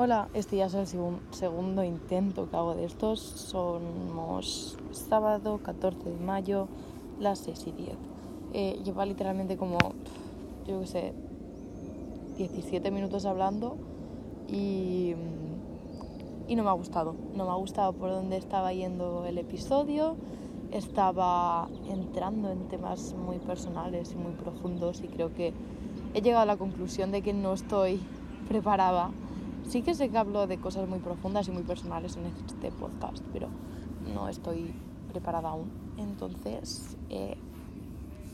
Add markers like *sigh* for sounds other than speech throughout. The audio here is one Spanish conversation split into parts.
Hola, este ya es el segun- segundo intento que hago de estos. Somos sábado 14 de mayo, las 6 y 10. Eh, lleva literalmente como, yo qué sé, 17 minutos hablando y, y no me ha gustado. No me ha gustado por dónde estaba yendo el episodio. Estaba entrando en temas muy personales y muy profundos y creo que he llegado a la conclusión de que no estoy preparada. Sí que sé que hablo de cosas muy profundas y muy personales en este podcast, pero no estoy preparada aún. Entonces, eh,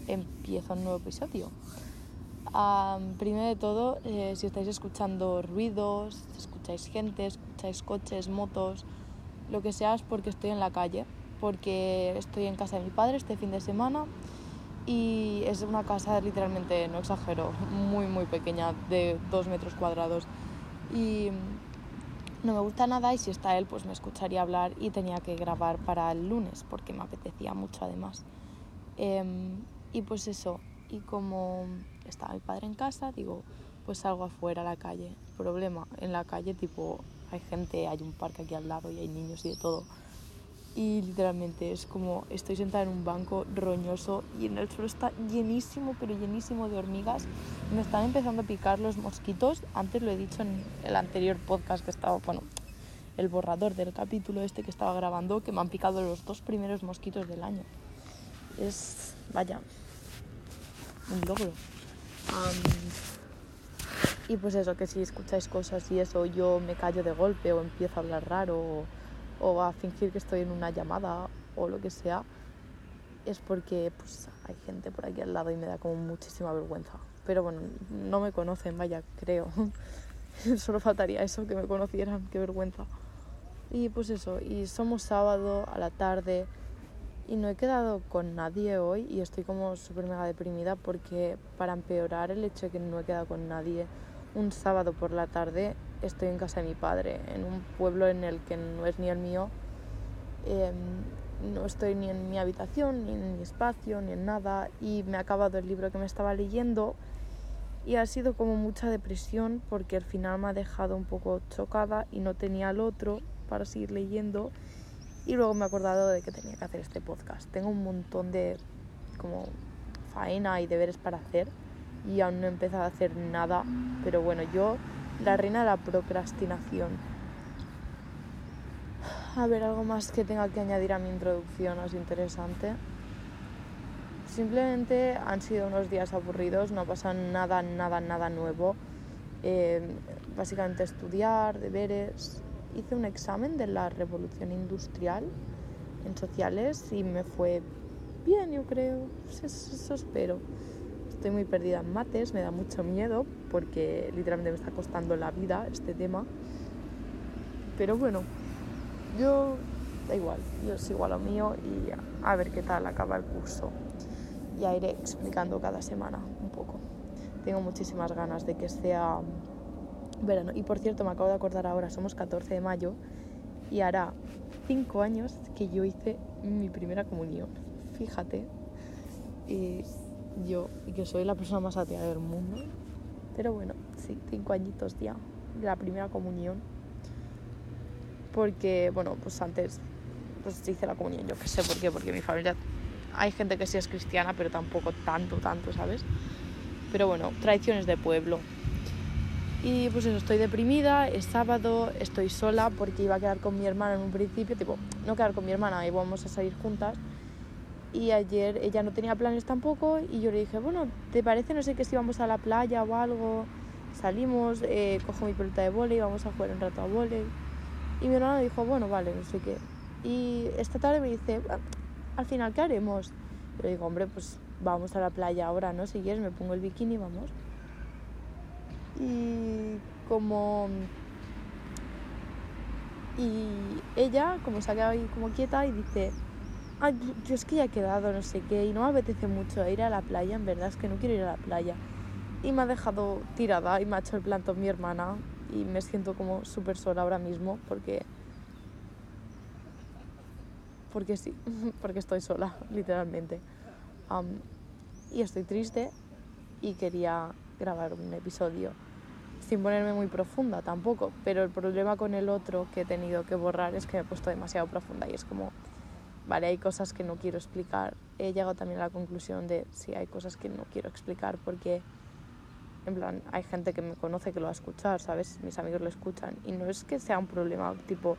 empiezo un nuevo episodio. Am, primero de todo, eh, si estáis escuchando ruidos, si escucháis gente, escucháis coches, motos, lo que sea es porque estoy en la calle, porque estoy en casa de mi padre este fin de semana y es una casa literalmente, no exagero, muy muy pequeña, de dos metros cuadrados y no me gusta nada y si está él pues me escucharía hablar y tenía que grabar para el lunes porque me apetecía mucho además. Em, y pues eso, y como estaba mi padre en casa, digo, pues salgo afuera a la calle. Problema, en la calle tipo hay gente, hay un parque aquí al lado y hay niños y de todo. Y literalmente es como estoy sentada en un banco roñoso y en el suelo está llenísimo, pero llenísimo de hormigas. Me están empezando a picar los mosquitos. Antes lo he dicho en el anterior podcast que estaba, bueno, el borrador del capítulo este que estaba grabando, que me han picado los dos primeros mosquitos del año. Es, vaya, un logro. Am, y pues eso, que si escucháis cosas y eso, yo me callo de golpe o empiezo a hablar raro o a fingir que estoy en una llamada o lo que sea, es porque pues hay gente por aquí al lado y me da como muchísima vergüenza. Pero bueno, no me conocen, vaya, creo. *laughs* Solo faltaría eso, que me conocieran, qué vergüenza. Y pues eso, y somos sábado a la tarde y no he quedado con nadie hoy y estoy como súper mega deprimida porque para empeorar el hecho de que no he quedado con nadie, un sábado por la tarde estoy en casa de mi padre, en un pueblo en el que no es ni el mío. Eh, no estoy ni en mi habitación, ni en mi espacio, ni en nada y me ha acabado el libro que me estaba leyendo y ha sido como mucha depresión porque al final me ha dejado un poco chocada y no tenía el otro para seguir leyendo y luego me he acordado de que tenía que hacer este podcast. Tengo un montón de como faena y deberes para hacer y aún no he empezado a hacer nada, pero bueno, yo la reina de la procrastinación. A ver, algo más que tenga que añadir a mi introducción es interesante. Simplemente han sido unos días aburridos, no ha pasado nada, nada, nada nuevo. Eh, básicamente estudiar, deberes. Hice un examen de la revolución industrial en sociales y me fue bien, yo creo. Eso, eso espero. Estoy muy perdida en mates, me da mucho miedo porque literalmente me está costando la vida este tema. Pero bueno, yo da igual, yo sigo a lo mío y a ver qué tal acaba el curso. Ya iré explicando cada semana un poco. Tengo muchísimas ganas de que sea verano. Y por cierto, me acabo de acordar ahora, somos 14 de mayo y hará 5 años que yo hice mi primera comunión. Fíjate. Y yo, y que soy la persona más atea del mundo. Pero bueno, sí, 5 añitos ya de la primera comunión. Porque, bueno, pues antes pues hice la comunión, yo qué sé por qué, porque mi familia hay gente que sí es cristiana, pero tampoco tanto, tanto, ¿sabes? Pero bueno, tradiciones de pueblo. Y pues eso, estoy deprimida, es sábado, estoy sola porque iba a quedar con mi hermana en un principio, tipo, no quedar con mi hermana, íbamos a salir juntas. Y ayer ella no tenía planes tampoco y yo le dije, bueno, ¿te parece, no sé qué, si vamos a la playa o algo? Salimos, eh, cojo mi pelota de volei, vamos a jugar un rato a volei. Y mi hermana dijo, bueno, vale, no sé qué. Y esta tarde me dice, al final, ¿qué haremos? Yo digo, hombre, pues vamos a la playa ahora, ¿no? Si quieres, me pongo el bikini y vamos. Y como... Y ella, como se ha quedado ahí como quieta y dice, ah, yo es que ya he quedado, no sé qué, y no me apetece mucho ir a la playa, en verdad es que no quiero ir a la playa. Y me ha dejado tirada y me ha hecho el plantón mi hermana y me siento como súper sola ahora mismo porque porque sí, *laughs* porque estoy sola, literalmente. Um, y estoy triste y quería grabar un episodio sin ponerme muy profunda tampoco, pero el problema con el otro que he tenido que borrar es que me he puesto demasiado profunda y es como, vale, hay cosas que no quiero explicar. He llegado también a la conclusión de sí, hay cosas que no quiero explicar porque, en plan, hay gente que me conoce que lo va a escuchar, ¿sabes? Mis amigos lo escuchan y no es que sea un problema tipo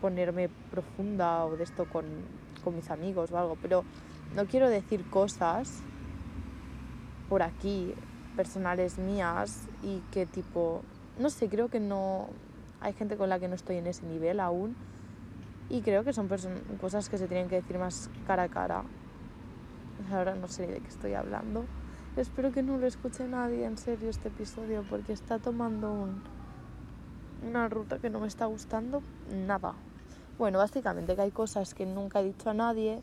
ponerme profunda o de esto con, con mis amigos o algo, pero no quiero decir cosas por aquí personales mías y que tipo, no sé, creo que no, hay gente con la que no estoy en ese nivel aún y creo que son cosas que se tienen que decir más cara a cara. Ahora no sé de qué estoy hablando. Espero que no lo escuche nadie en serio este episodio porque está tomando un, una ruta que no me está gustando nada. Bueno, básicamente que hay cosas que nunca he dicho a nadie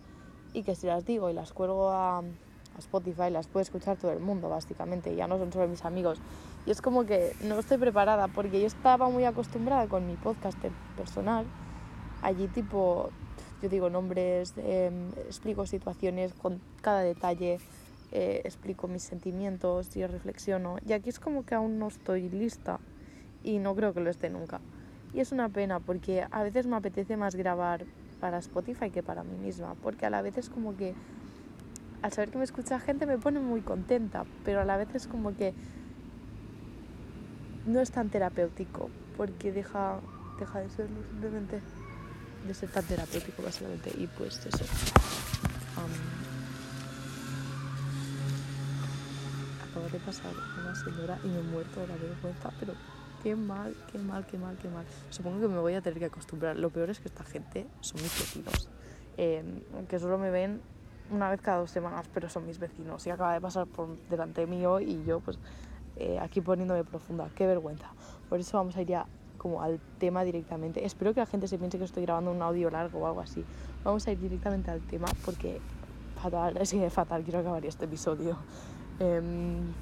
y que si las digo y las cuelgo a, Spotify las puede escuchar todo el mundo, básicamente, ya no son solo mis amigos. Y es como que no estoy preparada porque yo estaba muy acostumbrada con mi podcast personal. Allí tipo, yo digo nombres, em, explico situaciones con cada detalle, eh, explico mis sentimientos y reflexiono. Y aquí es como que aún no estoy lista y no creo que lo esté nunca. Y es una pena porque a veces me apetece más grabar para Spotify que para mí misma, porque a la vez es como que al saber que me escucha gente me pone muy contenta, pero a la vez es como que no es tan terapéutico, porque deja, deja de serlo simplemente, de ser tan terapéutico básicamente, y pues eso. acaba de pasar una señora y me he muerto de la vergüenza, pero qué mal, qué mal, qué mal, qué mal. Supongo que me voy a tener que acostumbrar. Lo peor es que esta gente son mis vecinos, eh, que solo me ven una vez cada dos semanas, pero son mis vecinos y acaba de pasar por delante mío y yo pues eh, aquí poniéndome profunda. Qué vergüenza. Por eso vamos a ir ya como al tema directamente. Espero que la gente se piense que estoy grabando un audio largo o algo así. Vamos a ir directamente al tema porque fatal, es que fatal, quiero acabar este episodio. Em,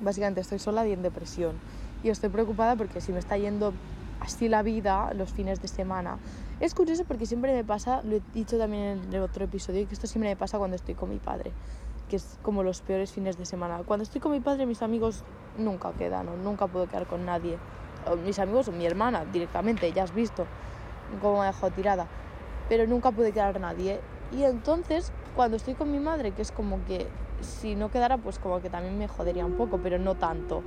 básicamente estoy sola y en depresión y estoy preocupada porque si me está yendo así la vida los fines de semana. Es curioso porque siempre me pasa, lo he dicho también en el otro episodio, que esto siempre me pasa cuando estoy con mi padre, que es como los peores fines de semana. Cuando estoy con mi padre, mis amigos nunca quedan, o nunca puedo quedar con nadie. Mis amigos o mi hermana directamente, ya has visto cómo me dejado tirada. Pero nunca puede quedar nadie. Y entonces, cuando estoy con mi madre, que es como que si no quedara, pues como que también me jodería un poco, pero no tanto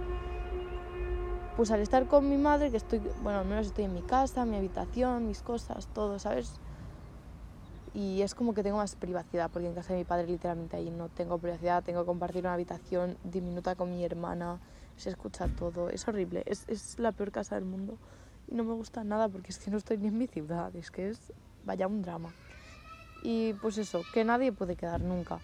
pues al estar con mi madre, que estoy, bueno, al menos estoy en mi casa, mi habitación, mis cosas, todo, ¿sabes? Y es como que tengo más privacidad, porque en casa de mi padre literalmente ahí no tengo privacidad, tengo que compartir una habitación diminuta con mi hermana, se escucha todo, es horrible, es, es la peor casa del mundo y no me gusta nada porque es que no estoy ni en mi ciudad, es que es, vaya un drama. Y pues eso, que nadie puede quedar nunca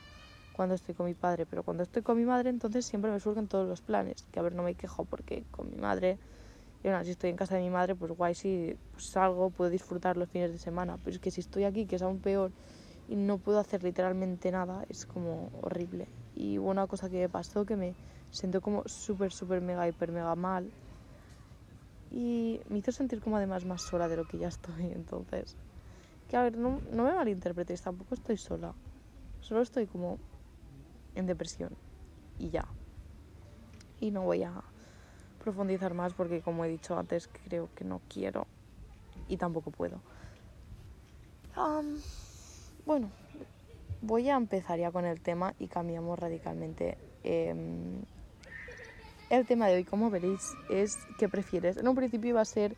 cuando estoy con mi padre, pero cuando estoy con mi madre entonces siempre me surgen todos los planes, que a ver, no me quejo porque con mi madre, y bueno, si estoy en casa de mi madre, pues guay, si pues salgo, puedo disfrutar los fines de semana, pero es que si estoy aquí, que es aún peor, y no puedo hacer literalmente nada, es como horrible. Y hubo una cosa que me pasó que me sentó como súper, súper, mega, hiper, mega mal. Y me hizo sentir como además más sola de lo que ya estoy, *laughs* entonces. Que a ver, no, no me malinterpretéis, tampoco estoy sola. Solo estoy como en depresión y ya. Y no voy a profundizar más porque como he dicho antes creo que no quiero y tampoco puedo. bueno, voy a empezar ya con el tema y cambiamos radicalmente. Em, el tema de hoy, como veréis, es qué prefieres. En un principio iba a ser,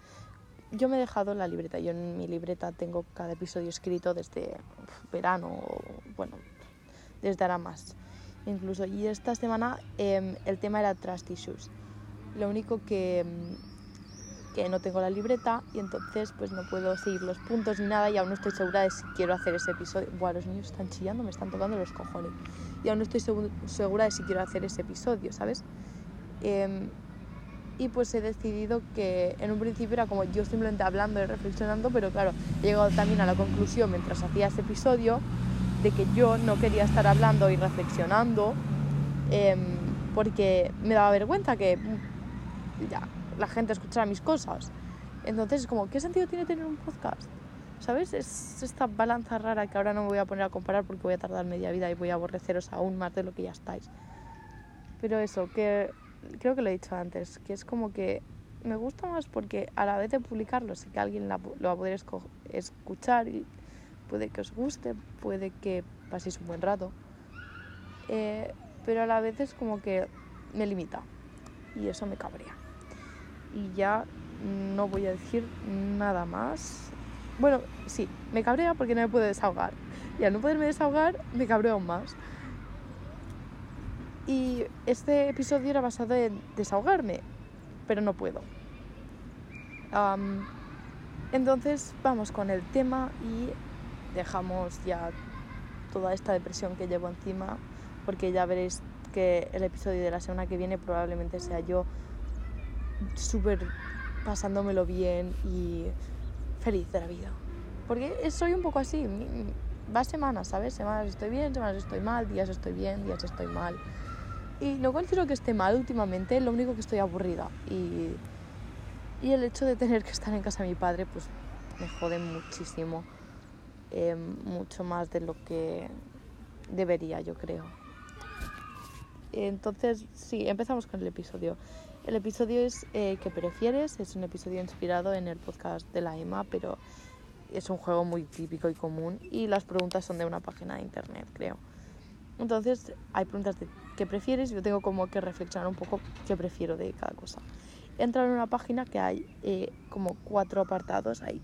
yo me he dejado la libreta, yo en mi libreta tengo cada episodio escrito desde verano, bueno, desde ahora más incluso. Y esta semana em, el tema era trust issues. Lo único que, em, que no tengo la libreta y entonces pues no puedo seguir los puntos ni nada y aún no estoy segura de si quiero hacer ese episodio. Buah, los niños están chillando, me están tocando los cojones. Y aún no estoy segura de si quiero hacer ese episodio, ¿sabes? Em, y pues he decidido que en un principio era como yo simplemente hablando y reflexionando, pero claro, he llegado también a la conclusión mientras hacía ese episodio de que yo no quería estar hablando y reflexionando em, porque me daba vergüenza que mm, ya, la gente escuchara mis cosas. Entonces es como, ¿qué sentido tiene tener un podcast? ¿Sabes? Es esta balanza rara que ahora no me voy a poner a comparar porque voy a tardar media vida y voy a aborreceros aún más de lo que ya estáis. Pero eso, que creo que lo he dicho antes, que es como que me gusta más porque a la vez de publicarlo sé que alguien lo va a poder escuchar y puede que os guste, puede que paséis un buen rato, eh, pero a la vez es como que me limita y eso me cabrea. Y ya no voy a decir nada más. Bueno, sí, me cabrea porque no me puedo desahogar. Y al no poderme desahogar, me cabreo aún más. Y este episodio era basado en desahogarme, pero no puedo. entonces vamos con el tema y dejamos ya toda esta depresión que llevo encima, porque ya veréis que el episodio de la semana que viene probablemente sea yo súper pasándomelo bien y feliz de la vida. Porque soy un poco así, va semanas, ¿sabes? Semanas estoy bien, semanas estoy mal, días estoy bien, días estoy mal. Y no considero que esté mal últimamente, lo único que estoy aburrida. Y, y el hecho de tener que estar en casa de mi padre, pues me jode muchísimo. Eh, mucho más de lo que debería, yo creo. Entonces, sí, empezamos con el episodio. El episodio es eh, ¿Qué prefieres? Es un episodio inspirado en el podcast de la EMA, pero es un juego muy típico y común y las preguntas son de una página de internet, creo. Entonces, hay preguntas de ¿qué prefieres? Yo tengo como que reflexionar un poco qué prefiero de cada cosa. He entrado en una página que hay eh, como cuatro apartados. Hay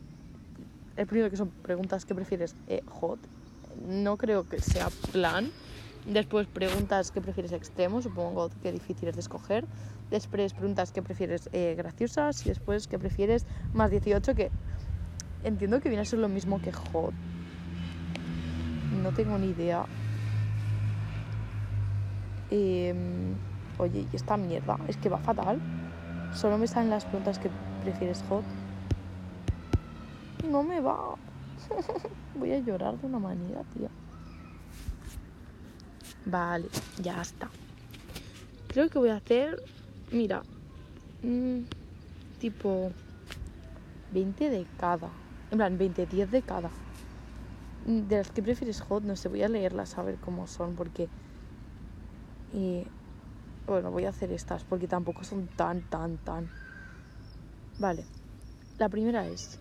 el primero que son preguntas ¿qué prefieres? Eh, hot. No creo que sea plan. Después preguntas ¿qué prefieres extremo? Supongo que difíciles de escoger. Después preguntas ¿qué prefieres eh, graciosas? Y después ¿qué prefieres más 18? Que entiendo que viene a ser lo mismo que hot. No tengo ni idea. Em, oye, ¿y esta mierda? Es que va fatal. Solo me salen las preguntas que prefieres hot. No me va. *laughs* Voy a llorar de una manera, tío. Vale, ya está. Creo que voy a hacer, mira, mm, tipo 20 de cada. En plan, 20, 10 de cada. Mm, de las que prefieres hot, no sé, voy a leerlas a ver cómo son, porque y bueno, voy a hacer estas porque tampoco son tan, tan, tan. Vale. La primera es...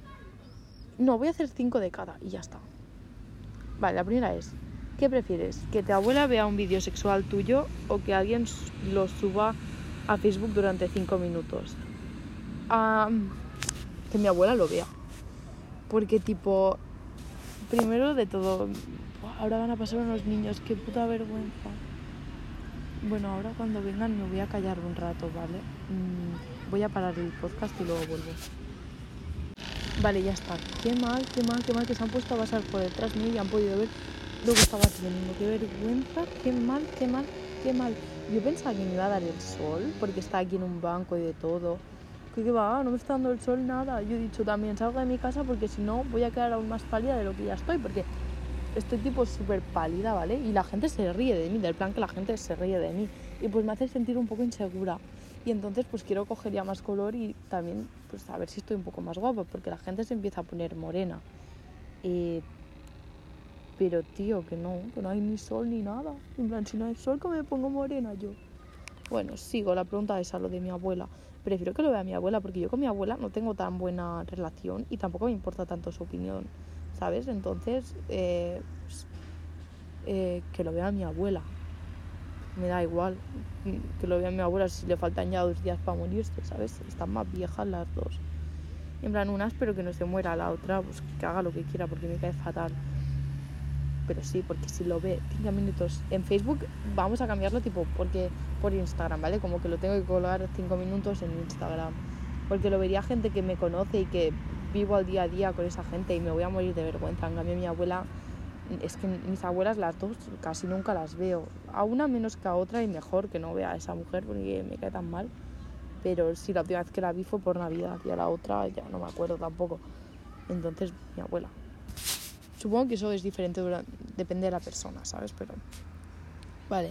No, voy a hacer cinco de cada y ya está. Vale, la primera es... ¿Qué prefieres? ¿Que tu abuela vea un vídeo sexual tuyo o que alguien lo suba a Facebook durante cinco minutos? que mi abuela lo vea. Porque tipo... Primero de todo... Ahora van a pasar unos niños, qué puta vergüenza. Bueno, ahora cuando vengan me voy a callar un rato, ¿vale? Mm, voy a parar el podcast y luego vuelvo. Vale, ya está. Qué mal, qué mal, qué mal que se han puesto a pasar por detrás mío y han podido ver lo que estaba haciendo. Qué vergüenza, qué mal, qué mal, qué mal. Yo pensaba que me iba a dar el sol porque está aquí en un banco y de todo. ¿Qué, va? No me está dando el sol nada. Yo he dicho también salgo de mi casa porque si no voy a quedar aún más pálida de lo que ya estoy. Porque estoy tipo súper pálida, ¿vale? Y la gente se ríe de mí, del plan que la gente se ríe de mí. Y pues me hace sentir un poco insegura. Y entonces pues quiero coger ya más color y también pues a ver si estoy un poco más guapa, porque la gente se empieza a poner morena. Pero tío, que no, que no hay ni sol ni nada. En plan, si no hay sol, que me pongo morena yo? Bueno, sigo la pregunta esa, lo de mi abuela. Prefiero que lo vea mi abuela, porque yo con mi abuela no tengo tan buena relación y tampoco me importa tanto su opinión. ¿sabes? Entonces, eh, pues, eh, que lo vea mi abuela. Me da igual que lo vea mi abuela si le faltan ya dos días para morirse, ¿sabes? Están más viejas las dos. en plan, una espero que no se muera, la otra, pues que haga lo que quiera porque me cae fatal. Pero sí, porque si lo ve 5 minutos en Facebook, vamos a cambiarlo tipo porque por Instagram, ¿vale? Como que lo tengo que colgar 5 minutos en Instagram. Porque lo vería gente que me conoce y que vivo al día a día con esa gente y me voy a morir de vergüenza. En cambio, mi abuela, es que mis abuelas las dos casi nunca las veo. A una menos que a otra y mejor que no vea a esa mujer porque me cae tan mal. Pero sí, la última vez que la vi fue por Navidad y a la otra ya no me acuerdo tampoco. Entonces, mi abuela. Supongo que eso es diferente, depende de la persona, ¿sabes? Pero. Vale.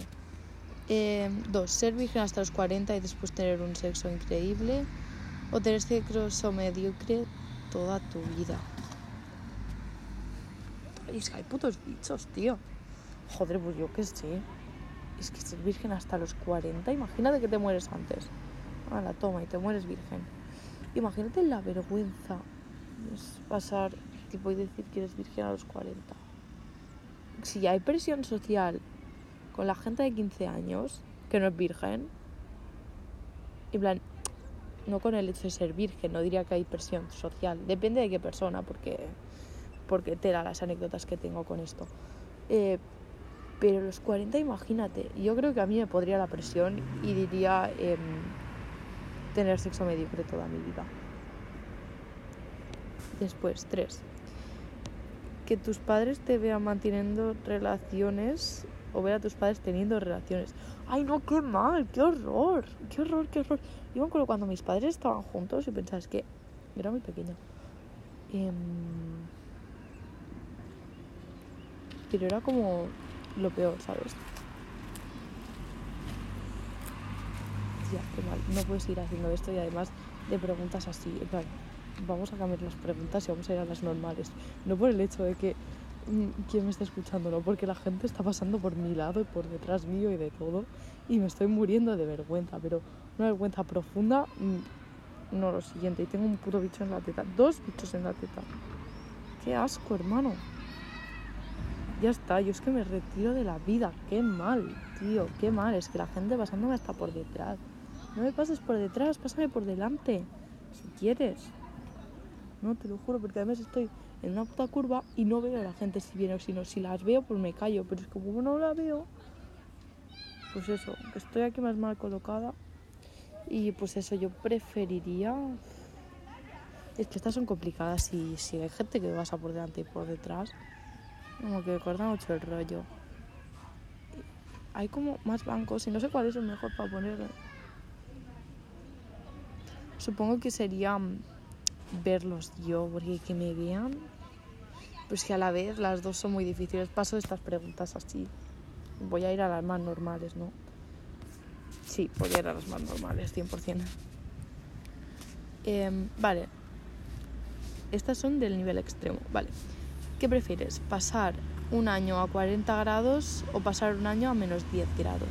Eh, dos, ser virgen hasta los 40 y después tener un sexo increíble. O tener sexo mediocre toda tu vida. Es que hay putos bichos, tío. Joder, pues yo qué sé. Es que ser virgen hasta los 40, imagínate que te mueres antes. A la toma y te mueres virgen. Imagínate la vergüenza es pasar, tipo, y decir que eres virgen a los 40. Si hay presión social con la gente de 15 años que no es virgen, en plan, no con el hecho de ser virgen, no diría que hay presión social, depende de qué persona, porque, porque te da las anécdotas que tengo con esto. Eh, pero los 40, imagínate, yo creo que a mí me podría la presión y diría em, tener sexo mediocre toda mi vida. Después, tres. Que tus padres te vean manteniendo relaciones o ver a tus padres teniendo relaciones. ¡Ay, no, qué mal! ¡Qué horror! ¡Qué horror, qué horror! Yo me acuerdo cuando mis padres estaban juntos y pensaba, es que era muy pequeña. Em, pero era como lo peor, ¿sabes? Ya, qué mal. No puedes ir haciendo esto y además de preguntas así. En plan, vamos a cambiar las preguntas y vamos a ir a las normales. No por el hecho de que mm, quién me está escuchando, no, porque la gente está pasando por mi lado y por detrás mío y de todo y me estoy muriendo de vergüenza, pero una vergüenza profunda, mm, no lo siguiente, y tengo un puto bicho en la teta, dos bichos en la teta. Qué asco, hermano. Ya está, yo es que me retiro de la vida, qué mal, tío, qué mal, es que la gente pasándome hasta por detrás. No me pases por detrás, pásame por delante, si quieres. No, te lo juro, porque además estoy en una puta curva y no veo a la gente si viene o si no. Si las veo, pues me callo. Pero es que como no la veo, pues eso, estoy aquí más mal colocada. Y pues eso, yo preferiría. Es que estas son complicadas y si hay gente que pasa por delante y por detrás, como que corta mucho el rollo. Hay como más bancos y no sé cuál es el mejor para poner. Supongo que sería verlos yo, porque que me vean, pues que a la vez las dos son muy difíciles. Paso de estas preguntas así. Voy a ir a las más normales, ¿no? Sí, voy a ir a las más normales, 100%. Em, vale. Estas son del nivel extremo, vale. ¿Qué prefieres? ¿Pasar un año a 40 grados o pasar un año a menos 10 grados?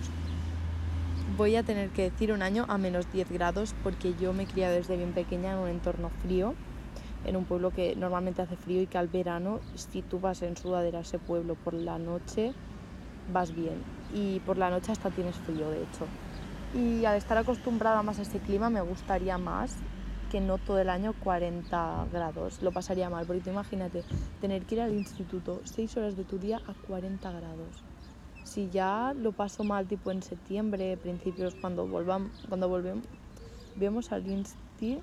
Voy a tener que decir un año a menos 10 grados porque yo me he criado desde bien pequeña en un entorno frío, en un pueblo que normalmente hace frío y que al verano, si tú vas en sudadera a ese pueblo por la noche, vas bien. Y por la noche hasta tienes frío, de hecho. Y al estar acostumbrada más a este clima, me gustaría más que no todo el año 40 grados. Lo pasaría mal, porque tú imagínate tener que ir al instituto 6 horas de tu día a 40 grados si ya lo paso mal tipo en septiembre, principios, cuando volvamos, cuando volvemos, vemos al Insti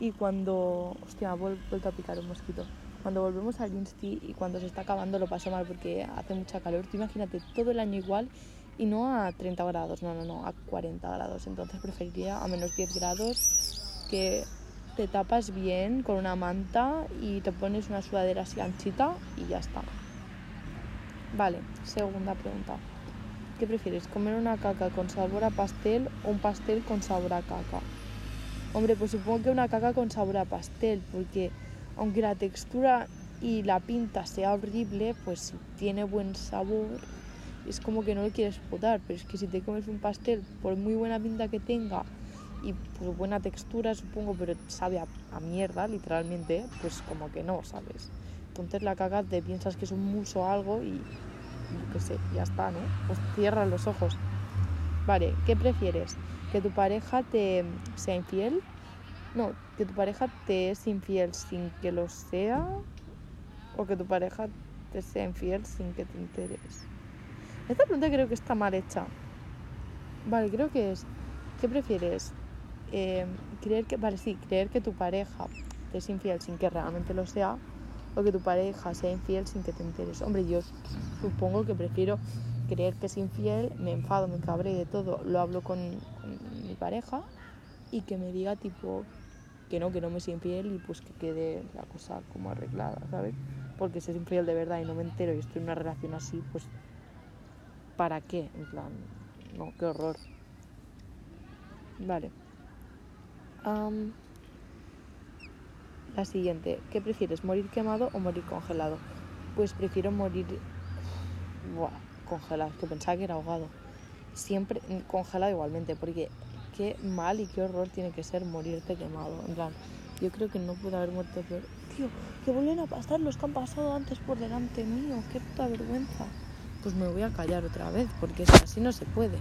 y cuando, hostia, ha vuelto a picar un mosquito. Cuando volvemos al Insti y cuando se está acabando lo paso mal porque hace mucha calor. Tú imagínate todo el año igual y no a 30 grados, no, no, no, a 40 grados. Entonces preferiría a menos 10 grados que te tapas bien con una manta y te pones una sudadera así anchita y ya está. Vale, segunda pregunta. ¿Qué prefieres, comer una caca con sabor a pastel o un pastel con sabor a caca? Hombre, pues supongo que una caca con sabor a pastel, porque aunque la textura y la pinta sea horrible, pues si tiene buen sabor, es como que no lo quieres botar. Pero es que si te comes un pastel, por muy buena pinta que tenga y por buena textura, supongo, pero sabe a, a mierda, literalmente, pues como que no, ¿sabes? Entonces la caga te piensas que es un muso o algo y qué sé, ya está, ¿no? Pues cierras los ojos. Vale, ¿qué prefieres? ¿Que tu pareja te sea infiel? No, que tu pareja te es infiel sin que lo sea o que tu pareja te sea infiel sin que te enteres. Esta pregunta creo que está mal hecha. Vale, creo que es, ¿qué prefieres? Eh, creer que, vale, sí, creer que tu pareja te es infiel sin que realmente lo sea o que tu pareja sea infiel sin que te enteres. Hombre, yo supongo que prefiero creer que es infiel, me enfado, me cabré de todo, lo hablo con, mi pareja y que me diga tipo que no, que no me sea infiel y pues que quede la cosa como arreglada, ¿sabes? Porque si es infiel de verdad y no me entero y estoy en una relación así, pues ¿para qué? En plan, no, qué horror. Vale. La siguiente, ¿qué prefieres, morir quemado o morir congelado? Pues prefiero morir Buah, congelado, que pensaba que era ahogado. siempre congelado igualmente, porque qué mal y qué horror tiene que ser morirte quemado. En plan, yo creo que no puede haber muerto peor. Tío, que vuelven a pasar los que han pasado antes por delante mío, qué puta vergüenza. Pues me voy a callar otra vez, porque así no se puede.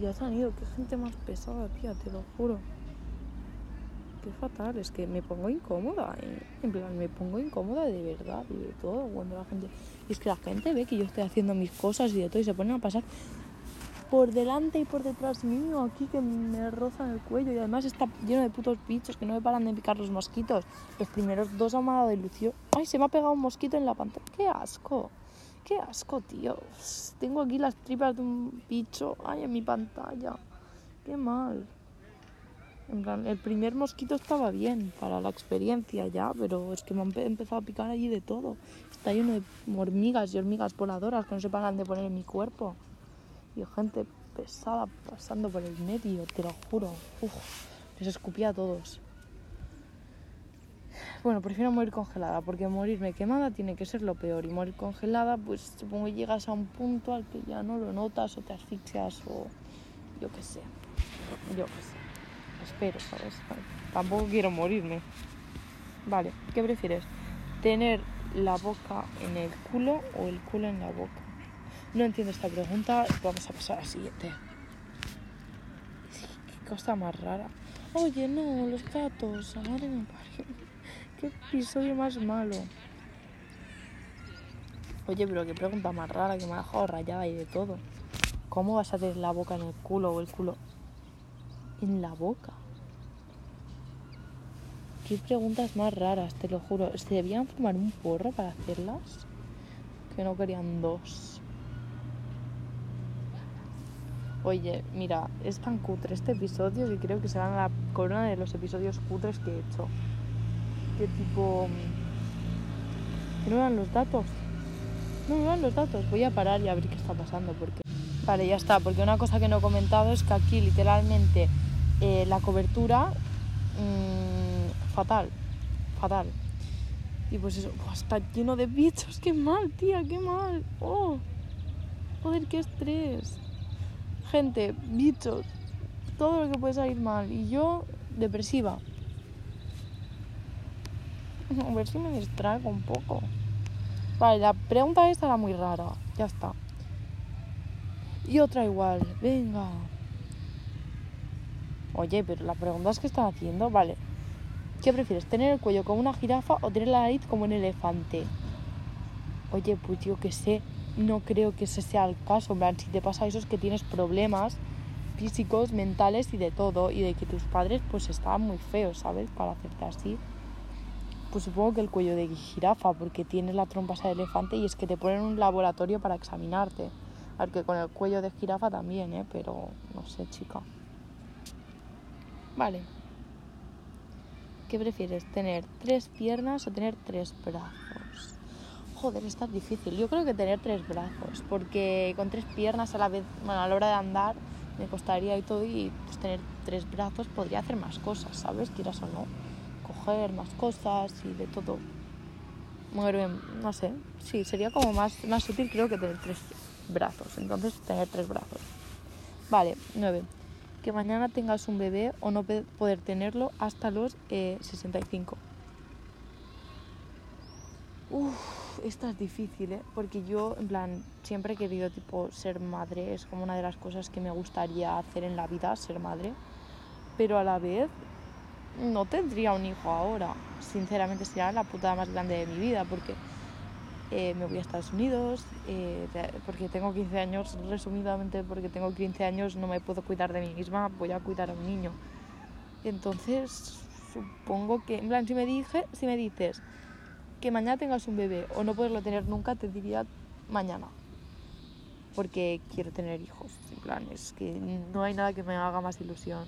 Ya se han ido, qué gente más pesada, tía, te lo juro. Qué fatal, es que me pongo incómoda, ¿eh? en plan, me pongo incómoda de verdad y de todo cuando la gente... Es que la gente ve que yo estoy haciendo mis cosas y de todo y se ponen a pasar por delante y por detrás mío, aquí que me rozan el cuello y además está lleno de putos bichos que no me paran de picar los mosquitos. Los primeros dos han dado de lucio. ¡Ay, se me ha pegado un mosquito en la pantalla! ¡Qué asco! ¡Qué asco, tío! Tengo aquí las tripas de un bicho. ¡Ay, en mi pantalla! ¡Qué mal! En plan, el primer mosquito estaba bien para la experiencia ya, pero es que me han empezado a picar allí de todo. Está lleno de hormigas y hormigas voladoras que no se paran de poner en mi cuerpo y gente pesada pasando por el medio, te lo juro. Uf, les escupía a todos. Bueno, prefiero morir congelada, porque morirme quemada tiene que ser lo peor. Y morir congelada, pues supongo que llegas a un punto al que ya no lo notas o te asfixias o yo qué sé. Yo qué sé. Espero, ¿sabes? Tampoco quiero morirme. Vale, ¿qué prefieres? ¿Tener la boca en el culo o el culo en la boca? No entiendo esta pregunta. Vamos a pasar a la siguiente. Qué cosa más rara. Oye, no, los gatos. Madre Qué episodio más malo. Oye, pero qué pregunta más rara que me ha dejado rayada y de todo. ¿Cómo vas a tener la boca en el culo o el culo en la boca? Qué preguntas más raras, te lo juro. ¿Se debían formar un porro para hacerlas? Que no querían dos. Oye, mira, es tan cutre este episodio que creo que será la corona de los episodios cutres que he hecho. Que tipo... Que no eran los datos. No me dan los datos. Voy a parar y a ver qué está pasando porque... Vale, ya está, porque una cosa que no he comentado es que aquí literalmente eh, la cobertura... Mmm, fatal, fatal. Y pues eso, está lleno de bichos, qué mal, tía, qué mal. Oh, joder, qué estrés gente, bichos, todo lo que puede salir mal. Y yo, depresiva. *laughs* A ver si me distraigo un poco. Vale, la pregunta esta era muy rara. Ya está. Y otra igual. Venga. Oye, pero la pregunta es que están haciendo. Vale. ¿Qué prefieres? ¿Tener el cuello como una jirafa o tener la nariz como un elefante? Oye, pues yo qué sé no creo que ese sea el caso. En si te pasa eso es que tienes problemas físicos, mentales y de todo. Y de que tus padres pues estaban muy feos, ¿sabes? Para hacerte así. Pues supongo que el cuello de jirafa, porque tienes la trompa de elefante y es que te ponen un laboratorio para examinarte. Aunque con el cuello de jirafa también, ¿eh? Pero no sé, chica. Vale. ¿Qué prefieres? ¿Tener tres piernas o tener tres brazos? joder, está difícil. Yo creo que tener tres brazos, porque con tres piernas a la vez, bueno, a la hora de andar me costaría y todo, y pues tener tres brazos podría hacer más cosas, ¿sabes? Quieras o no. Coger más cosas y de todo. Moverme, no sé. Sí, sería como más, más útil creo que tener tres brazos. Entonces, tener tres brazos. Vale, nueve. Que mañana tengas un bebé o no poder tenerlo hasta los 65. Eh, Uf esta es difícil, ¿eh? Porque yo, en plan, siempre he querido, tipo, ser madre. Es como una de las cosas que me gustaría hacer en la vida, ser madre. Pero a la vez, no tendría un hijo ahora. Sinceramente, sería la putada más grande de mi vida, porque eh, me voy a Estados Unidos, eh, porque tengo 15 años, resumidamente, porque tengo 15 años, no me puedo cuidar de mí misma, voy a cuidar a un niño. Entonces, supongo que, en plan, si me, dije, si me dices que mañana tengas un bebé o no poderlo tener nunca, te diría mañana. Porque quiero tener hijos, en plan, es que no hay nada que me haga más ilusión.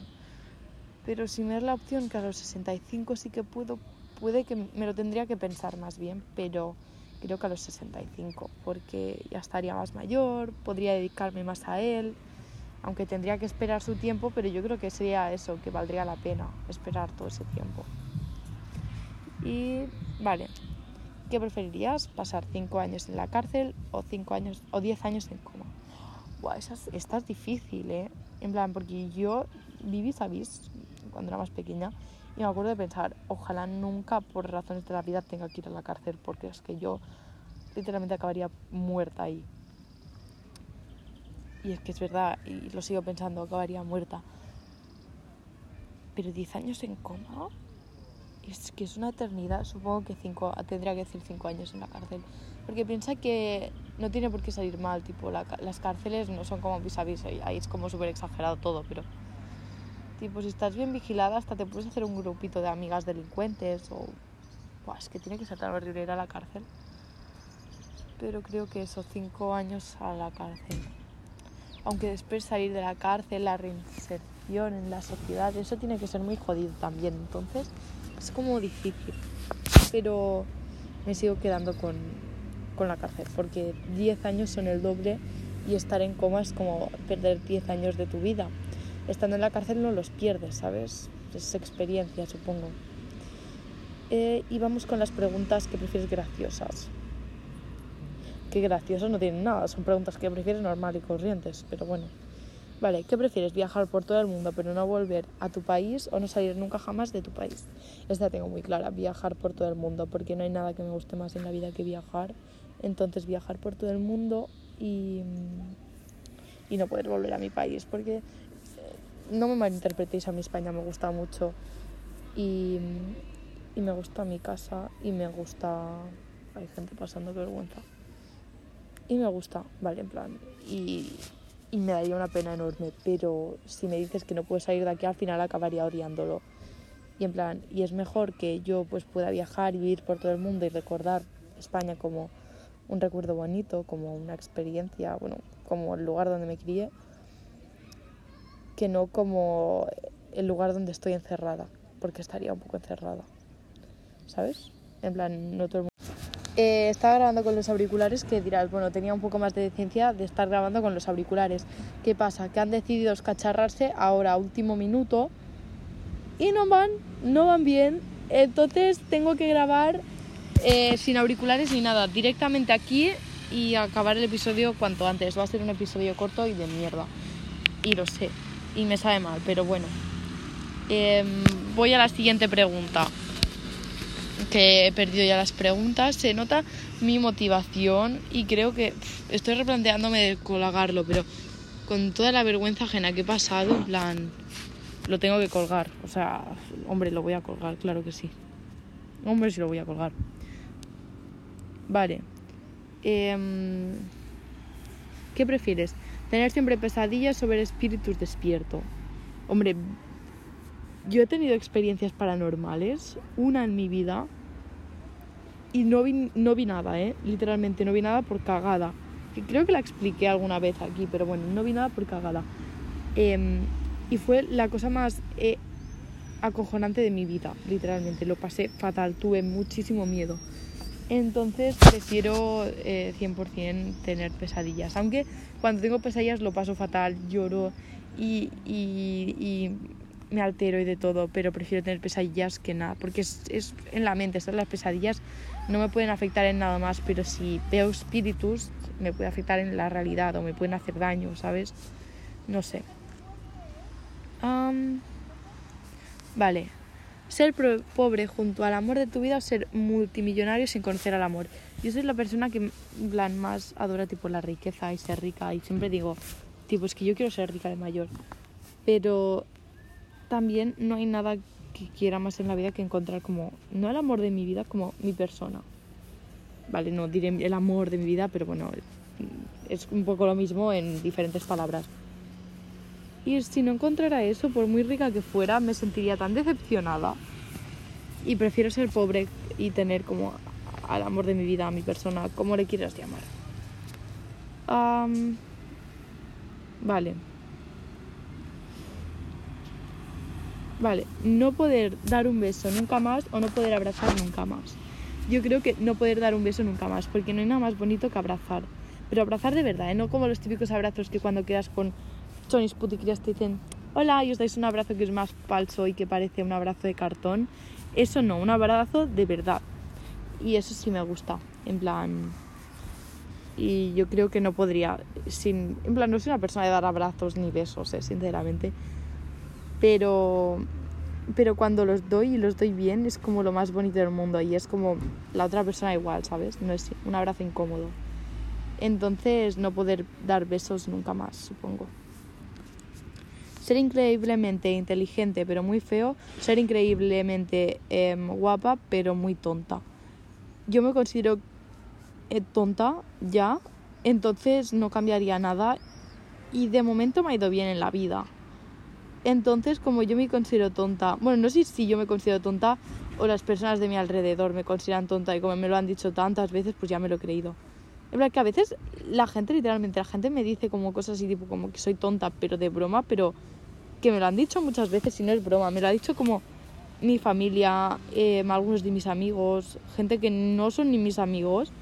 Pero si me das la opción que a los 65 sí que puedo, puede que me lo tendría que pensar más bien, pero creo que a los 65, porque ya estaría más mayor, podría dedicarme más a él, aunque tendría que esperar su tiempo, pero yo creo que sería eso, que valdría la pena esperar todo ese tiempo. Y vale, ¿qué preferirías? ¿Pasar 5 años en la cárcel o 5 años o 10 años en coma? Buah, esa es, esta es difícil, ¿eh? En plan, porque yo viví, ¿sabéis? Cuando era más pequeña y me acuerdo de pensar, ojalá nunca por razones de la vida tenga que ir a la cárcel porque es que yo literalmente acabaría muerta ahí. Y es que es verdad, y lo sigo pensando, acabaría muerta. Pero 10 años en coma, es que es una eternidad. Supongo que cinco, tendría que decir 5 años en la cárcel. Porque piensa que no tiene por qué salir mal, tipo, las cárceles no son como vis a vis, ahí es como súper exagerado todo, pero. Tipo, si estás bien vigilada, hasta te puedes hacer un grupito de amigas delincuentes o. Buah, es que tiene que ser tan horrible ir a la cárcel. Pero creo que esos 5 años a la cárcel aunque después salir de la cárcel, la reinserción en la sociedad, eso tiene que ser muy jodido también. Entonces, es como difícil. Pero me sigo quedando con, con la cárcel, porque 10 años son el doble y estar en coma es como perder 10 años de tu vida. Estando en la cárcel no los pierdes, ¿sabes? Es experiencia, supongo. Eh, y vamos con las preguntas que prefieres graciosas qué gracioso, no tienen nada, son preguntas que prefieres normal y corrientes, pero bueno. Vale, ¿qué prefieres? ¿Viajar por todo el mundo pero no volver a tu país o no salir nunca jamás de tu país? Esta tengo muy clara, viajar por todo el mundo, porque no hay nada que me guste más en la vida que viajar. Entonces viajar por todo el mundo y, y no poder volver a mi país, porque no me malinterpretéis, a mi España me gusta mucho y, y me gusta mi casa y me gusta... Hay gente pasando vergüenza y me gusta, vale, en plan, y, y, me daría una pena enorme, pero si me dices que no puedo salir de aquí, al final acabaría odiándolo. Y en plan, y es mejor que yo pues pueda viajar y vivir por todo el mundo y recordar España como un recuerdo bonito, como una experiencia, bueno, como el lugar donde me crié, que no como el lugar donde estoy encerrada, porque estaría un poco encerrada, ¿sabes? En plan, no todo el mundo eh, estaba grabando con los auriculares que dirás, bueno, tenía un poco más de decencia de estar grabando con los auriculares. ¿Qué pasa? Que han decidido escacharrarse ahora, último minuto, y no van, no van bien. Entonces tengo que grabar eh, sin auriculares ni nada, directamente aquí y acabar el episodio cuanto antes. Va a ser un episodio corto y de mierda. Y lo sé, y me sabe mal, pero bueno. Em, voy a la siguiente pregunta que he perdido ya las preguntas, se nota mi motivación y creo que estoy replanteándome de colgarlo, pero con toda la vergüenza ajena que he pasado, en plan, lo tengo que colgar. O sea, hombre, lo voy a colgar, claro que sí. Hombre, sí lo voy a colgar. Vale. Em, ¿Qué prefieres? ¿Tener siempre pesadillas sobre espíritus despierto? Hombre, yo he tenido experiencias paranormales, una en mi vida, y no vi, no vi nada, ¿eh? Literalmente no vi nada por cagada. creo que la expliqué alguna vez aquí, pero bueno, no vi nada por cagada. Em, y fue la cosa más eh, acojonante de mi vida, literalmente. Lo pasé fatal, tuve muchísimo miedo. Entonces prefiero 100% eh, tener pesadillas. Aunque cuando tengo pesadillas lo paso fatal, lloro y, me altero y de todo, pero prefiero tener pesadillas que nada, porque es, es en la mente, estas las pesadillas no me pueden afectar en nada más, pero si veo espíritus me puede afectar en la realidad o me pueden hacer daño, ¿sabes? No sé. vale. Ser pobre junto al amor de tu vida o ser multimillonario sin conocer al amor. Yo soy la persona que más adora tipo la riqueza y ser rica y siempre digo, tipo, es que yo quiero ser rica de mayor. Pero también no hay nada que quiera más en la vida que encontrar como, no el amor de mi vida, como mi persona. Vale, no diré el amor de mi vida, pero bueno, es un poco lo mismo en diferentes palabras. Y si no encontrara eso, por muy rica que fuera, me sentiría tan decepcionada. Y prefiero ser pobre y tener como al amor de mi vida, a mi persona, como le quieras llamar. vale. Vale, no poder dar un beso nunca más o no poder abrazar nunca más. Yo creo que no poder dar un beso nunca más, porque no hay nada más bonito que abrazar. Pero abrazar de verdad, ¿eh? no como los típicos abrazos que cuando quedas con chonis puticrías te dicen hola y os dais un abrazo que es más falso y que parece un abrazo de cartón. Eso no, un abrazo de verdad. y eso sí me gusta, en plan... Y yo creo que no podría, sin, en plan, no soy una persona de dar abrazos ni besos, eh, sinceramente. Pero, pero cuando los doy y los doy bien es como lo más bonito del mundo y es como la otra persona igual, ¿sabes? No es un abrazo incómodo. Entonces no poder dar besos nunca más, supongo. Ser increíblemente inteligente pero muy feo, ser increíblemente em, guapa pero muy tonta. Yo me considero eh, tonta ya, entonces no cambiaría nada y de momento me ha ido bien en la vida. Entonces, como yo me considero tonta, bueno, no sé si yo me considero tonta o las personas de mi alrededor me consideran tonta y como me lo han dicho tantas veces, pues ya me lo he creído. Es verdad que a veces la gente, literalmente, la gente me dice como cosas así, tipo como que soy tonta, pero de broma, pero que me lo han dicho muchas veces y no es broma. Me lo ha dicho como mi familia, eh, algunos de mis amigos, gente que no son ni mis amigos.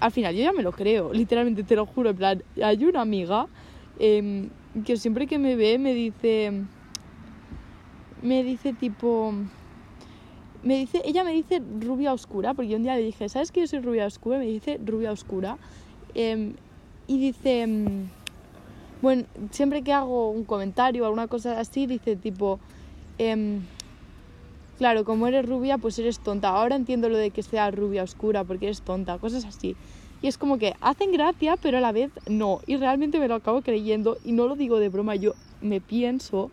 Al final yo ya me lo creo, *laughs* literalmente te lo juro. En plan, hay una amiga em, que siempre que me ve me dice, me dice tipo, me dice, ella me dice rubia oscura, porque un día le dije, ¿sabes que yo soy rubia oscura? Me dice rubia oscura. Em, y dice, em, bueno, siempre que hago un comentario o alguna cosa así, dice tipo, em, claro, como eres rubia, pues eres tonta. Ahora entiendo lo de que sea rubia oscura porque eres tonta, cosas así. Y es como que hacen gracia, pero a la vez no. Y realmente me lo acabo creyendo y no lo digo de broma, yo me pienso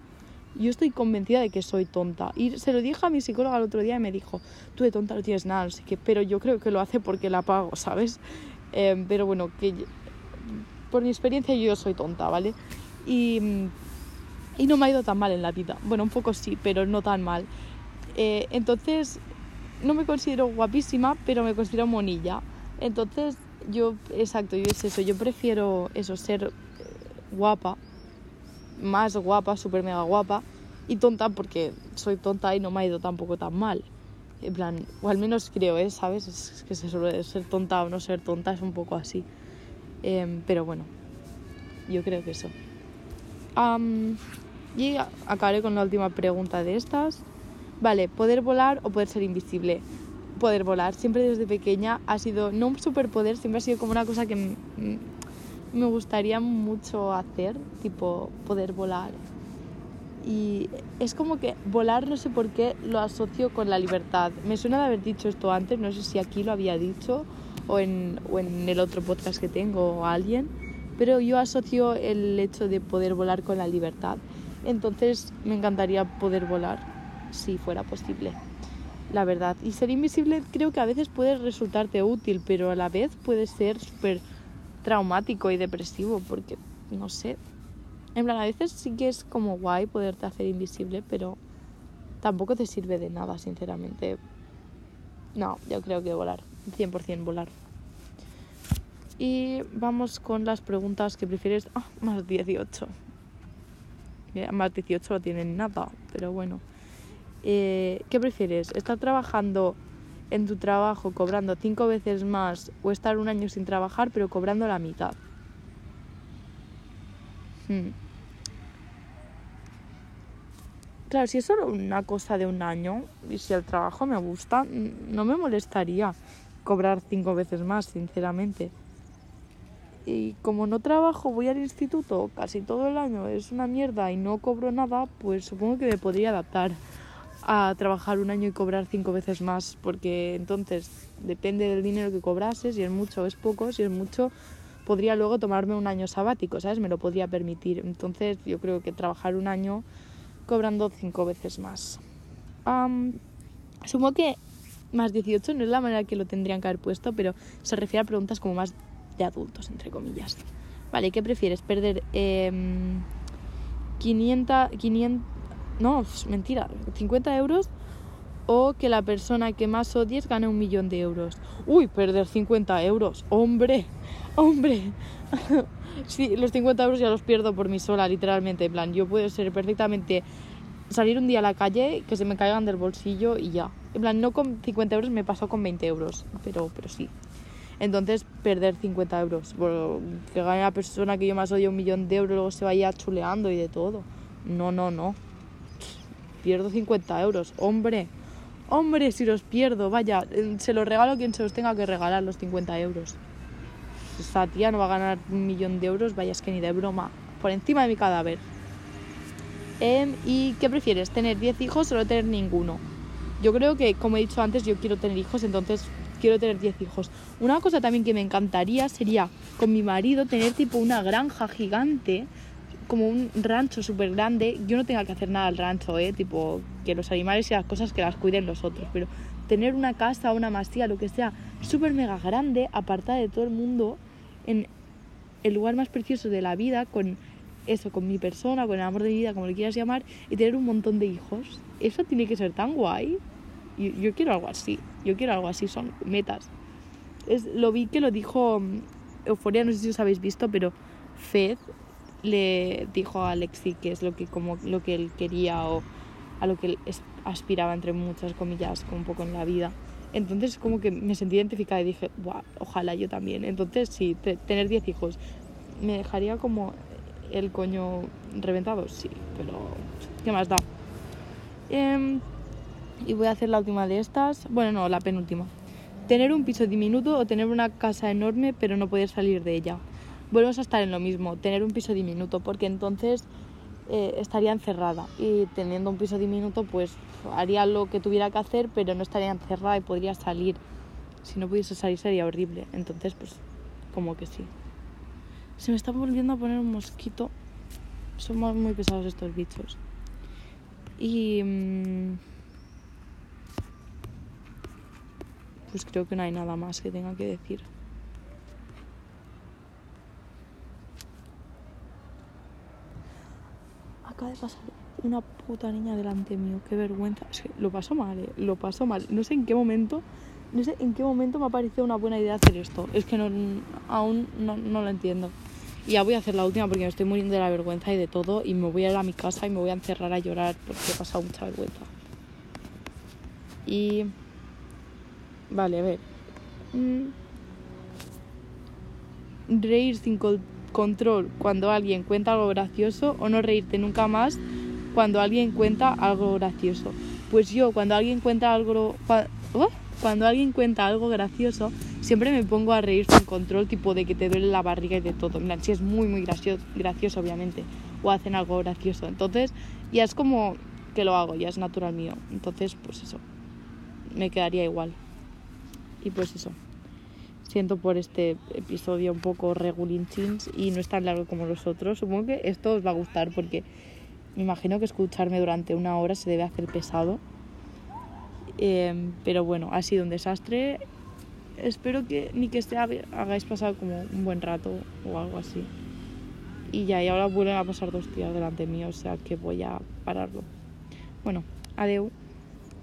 yo estoy convencida de que soy tonta. Y se lo dije a mi psicóloga el otro día y me dijo, tú de tonta no tienes nada, así que, pero yo creo que lo hace porque la pago, ¿sabes? Eh, pero bueno, que por mi experiencia yo soy tonta, ¿vale? Y, y no me ha ido tan mal en la vida. Bueno, un poco sí, pero no tan mal. Eh, entonces, no me considero guapísima, pero me considero monilla. Entonces, yo, exacto, yo es eso, yo prefiero eso, ser eh, guapa más guapa, súper mega guapa, y tonta porque soy tonta y no me ha ido tampoco tan mal. En plan, o al menos creo, ¿eh? ¿Sabes? Es que se suele ser tonta o no ser tonta, es un poco así. Em, pero bueno, yo creo que eso. y acabaré con la última pregunta de estas. Vale, ¿poder volar o poder ser invisible? Poder volar. Siempre desde pequeña ha sido, no un superpoder, siempre ha sido como una cosa que me gustaría mucho hacer, tipo poder volar. Y es como que volar, no sé por qué, lo asocio con la libertad. Me suena de haber dicho esto antes, no sé si aquí lo había dicho o en, o en el otro podcast que tengo o alguien, pero yo asocio el hecho de poder volar con la libertad. Entonces me encantaría poder volar si fuera posible, la verdad. Y ser invisible creo que a veces puede resultarte útil, pero a la vez puede ser súper traumático y depresivo porque, no sé, en plan, a veces sí que es como guay poderte hacer invisible, pero tampoco te sirve de nada, sinceramente. No, yo creo que volar, 100% volar. Y vamos con las preguntas que prefieres. Ah, más 18. más 18 no tienen nada, pero bueno. Eh, ¿Qué prefieres? ¿Estar trabajando en tu trabajo cobrando cinco veces más o estar un año sin trabajar pero cobrando la mitad. Hmm. Claro, si es solo una cosa de un año y si el trabajo me gusta, no me molestaría cobrar cinco veces más, sinceramente. Y como no trabajo, voy al instituto casi todo el año, es una mierda y no cobro nada, pues supongo que me podría adaptar a trabajar un año y cobrar cinco veces más, porque entonces depende del dinero que cobrases, si es mucho o es poco, si es mucho podría luego tomarme un año sabático, ¿sabes? Me lo podría permitir. Entonces yo creo que trabajar un año cobrando cinco veces más. supongo que más 18 no es la manera que lo tendrían que haber puesto, pero se refiere a preguntas como más de adultos, entre comillas. Vale, ¿qué prefieres? ¿Perder 500, 500, no, mentira, 50 euros o que la persona que más odies gane un millón de euros. Uy, perder 50 euros, hombre, hombre. *laughs* sí, los 50 euros ya los pierdo por mí sola, literalmente. En plan, yo puedo ser perfectamente salir un día a la calle, que se me caigan del bolsillo y ya. En plan, no con 50 euros, me pasó con 20 euros, pero, pero sí. Entonces, perder 50 euros. que gane la persona que yo más odio un millón de euros, luego se vaya chuleando y de todo. No, no, no pierdo 50 euros. Hombre, Hombre, si los pierdo, vaya, eh, se los regalo a quien se los tenga que regalar los 50 euros. Esta tía no va a ganar un millón de euros, vaya, es que ni de broma. Por encima de mi cadáver. Em, ¿Y qué prefieres? ¿Tener 10 hijos o no tener ninguno? Yo creo que, como he dicho antes, yo quiero tener hijos, entonces quiero tener 10 hijos. Una cosa también que me encantaría sería con mi marido tener tipo una granja gigante, como un rancho súper grande. Yo no tenga que hacer nada al rancho, ¿eh? Tipo, que los animales y las cosas que las cuiden los otros, pero tener una casa, una masía, lo que sea, súper mega grande, apartada de todo el mundo, en el lugar más precioso de la vida, con eso, con mi persona, con el amor de mi vida, como lo quieras llamar, y tener un montón de hijos. Eso tiene que ser tan guay. Yo, yo quiero algo así, yo quiero algo así, son metas. Es, lo vi que lo dijo mm, Euforia, no sé si os habéis visto, pero Fed le dijo a Alexi que es lo que, como, lo que él quería o a lo que él aspiraba, entre muchas comillas, como un poco en la vida. Entonces como que me sentí identificada y dije, ojalá yo también. Entonces sí, tener 10 hijos me dejaría como el coño reventado, sí, pero ¿qué más da? Em, y voy a hacer la última de estas, bueno, no, la penúltima. Tener un piso diminuto o tener una casa enorme pero no poder salir de ella. Vuelvemos a estar en lo mismo, tener un piso diminuto, porque entonces eh, estaría encerrada y teniendo un piso diminuto pues haría lo que tuviera que hacer pero no estaría encerrada y podría salir. Si no pudiese salir sería horrible, entonces pues como que sí. Se me está volviendo a poner un mosquito. Son muy pesados estos bichos. Y... Mm, pues creo que no hay nada más que tenga que decir. Acaba de pasar una puta niña delante mío. Qué vergüenza. Es que lo paso mal, ¿eh? Lo paso mal. No sé en qué momento... No sé en qué momento me ha parecido una buena idea hacer esto. Es que no, aún no, no lo entiendo. Y ya voy a hacer la última porque me estoy muriendo de la vergüenza y de todo. Y me voy a ir a mi casa y me voy a encerrar a llorar porque he pasado mucha vergüenza. Y. Vale, a ver. Mm. Reír sin control cuando alguien cuenta algo gracioso o no reírte nunca más cuando alguien cuenta algo gracioso. Pues yo, cuando alguien cuenta algo. Cuando alguien cuenta algo gracioso, siempre me pongo a reír sin control, tipo de que te duele la barriga y de todo. Mira, si es muy, muy gracioso, gracioso, obviamente, o hacen algo gracioso. Entonces, ya es como que lo hago, ya es natural mío. Entonces, pues eso, me quedaría igual. Y pues eso. Siento por este episodio un poco regulinchins y no es tan largo como los otros. Supongo que esto os va a gustar porque me imagino que escucharme durante una hora se debe hacer pesado. Eh, pero bueno, ha sido un desastre espero que ni que esté hagáis pasado como un buen rato o algo así. Y ya, y ahora vuelven a pasar dos días delante mío, o sea que voy a pararlo. Bueno, adeu.